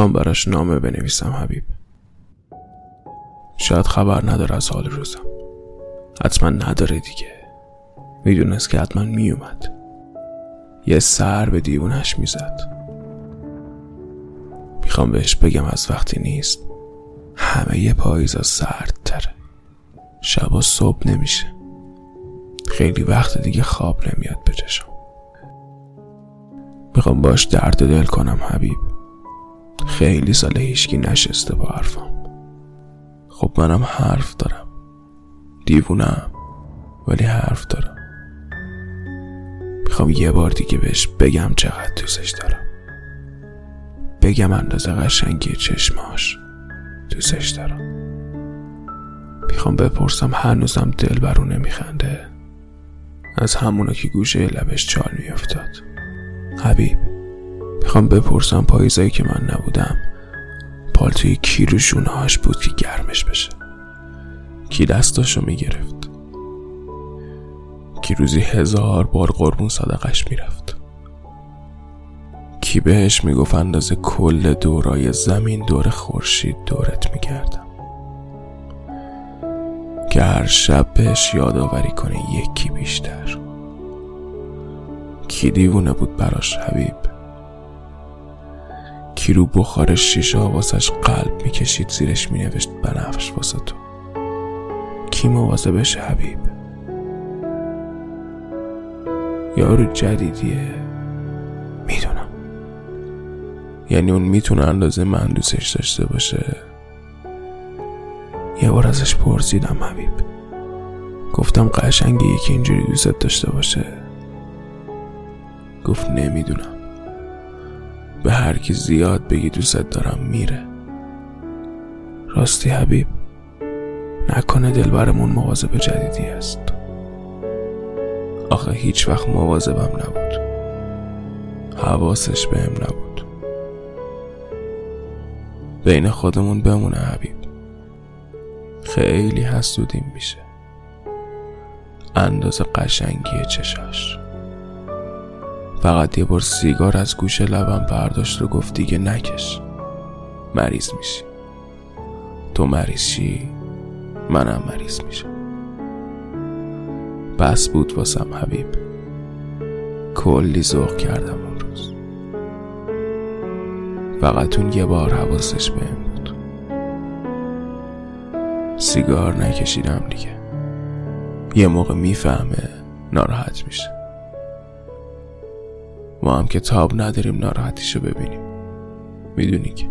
می‌خوام براش نامه بنویسم حبیب. شاید خبر نداره از حال روزم. حتما نداره دیگه. می‌دونست که حتما میومد. یه سر به دیوونش می‌زد. می‌خوام بهش بگم از وقتی نیست همه یه پاییزا تره. شبا صبح نمیشه. خیلی وقت دیگه خواب نمیاد به چشم. می‌خوام باش درد دل کنم حبیب. خیلی سال هیچکی نشسته با حرفم. خب منم حرف دارم. دیوونم ولی حرف دارم. می‌خوام یه بار دیگه بهش بگم چقدر دوستش دارم. بگم اندازه قشنگی چشماش دوستش دارم. می‌خوام بپرسم هنوزم دل برو نمیخنده؟ از همونا که گوشه لبش چال میافتاد. حبیب. می‌خوام بپرسم پاییزایی که من نبودم. پالتوی کی رو شونهاش بود که گرمش بشه؟ کی دستاشو می‌گرفت؟ کی روزی هزار بار قربون صدقش می‌رفت؟ کی بهش می‌گفت اندازه کل دورای زمین دور خورشید دورت می‌کردم؟ که هر شب بهش یادآوری کنه یکی بیشتر. کی دیوونه بود براش حبیب؟ کی رو بخار شیشه واسش قلب می‌کشید زیرش مینوشت بنفش واسه تو. کی مواظبش حبیب. یارو جدیدیه؟ می‌دونم. یعنی اون می‌تونه اندازه من دوستش داشته باشه؟ یه بار ازش پرسیدم حبیب. گفتم قشنگه یکی اینجوری دوستت داشته باشه؟ گفت نمی‌دونم. به هر کی زیاد بگی دوستت دارم میره. راستی حبیب نکنه دلبرمون مواظب جدیدی است آخه هیچ وقت مواظبم نبود. حواسش بهم نبود. بین خودمون بمونه حبیب. خیلی حسودیم میشه. اندازه قشنگی چشاش. فقط یه بار سیگار از گوش لبم برداشت و گفت دیگه نکش. مریض میشی. تو مریض شی؟ منم مریض میشم. بس بود واسم حبیب. کلی ذوق کردم اون روز. فقط اون یه بار حواسش بهم بود. سیگار نکشیدم دیگه. یه موقع می‌فهمه ناراحت میشه. ما هم که تاب نداریم ناراحتیشو ببینیم. می‌دونی که.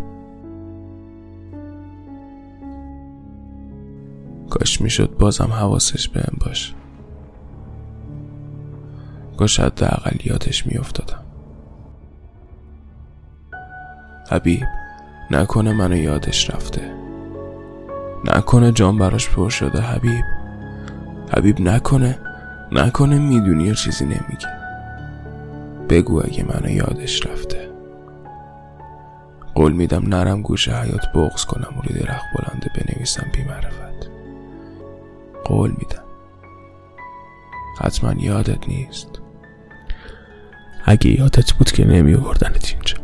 کاش می‌شد بازم حواسش بهم باشه. کاش حداقل یادش میافتادم. حبیب نکنه منو یادش رفته. نکنه جان براش پر شده حبیب. حبیب نکنه. نکنه می‌دونی و چیزی نمیگه. بگو اگه منو یادش رفته. قول میدم نرم گوش حیات بغز کنم روی درخت بلنده بنویسم بی معرفت. قول میدم. حتما یادت نیست. اگه یادت بود که نمی آوردنت اینجا.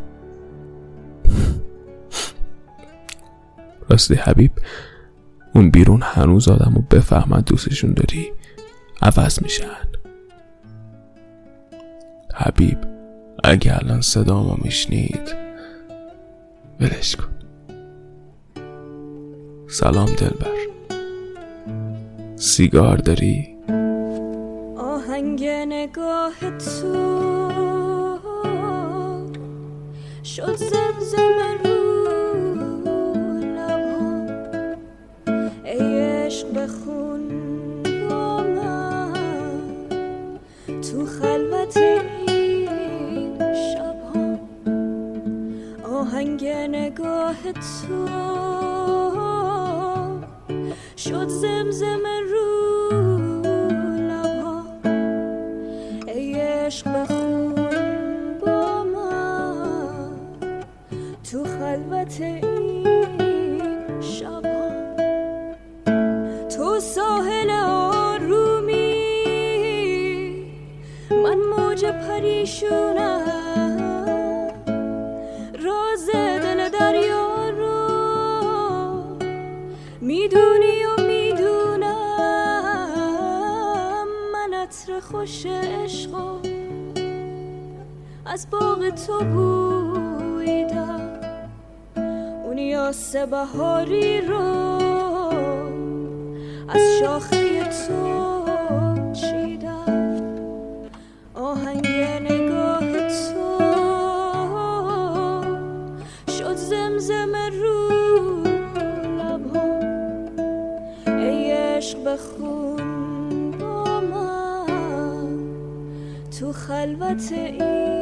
راستی حبیب اون بیرون هنوز آدم و بفهمد دوستشون داری. عوض میشن. حبیب اگه الان صدامو میشنید ولش کن. سلام دلبر. سیگار داری؟ آهنگ نگاه تو شد زمزم رو لبام ای عشق بخون تو. شد زمزم رو عشق بخون با من تو خلوت این شبها تو ساحل آرومی. من موج پریشونم. می‌دونی و می‌دونم من عطر خوش عشق از باغ تو بویدم. اون یاس بهاری رو از شاخه تو تو خلوت این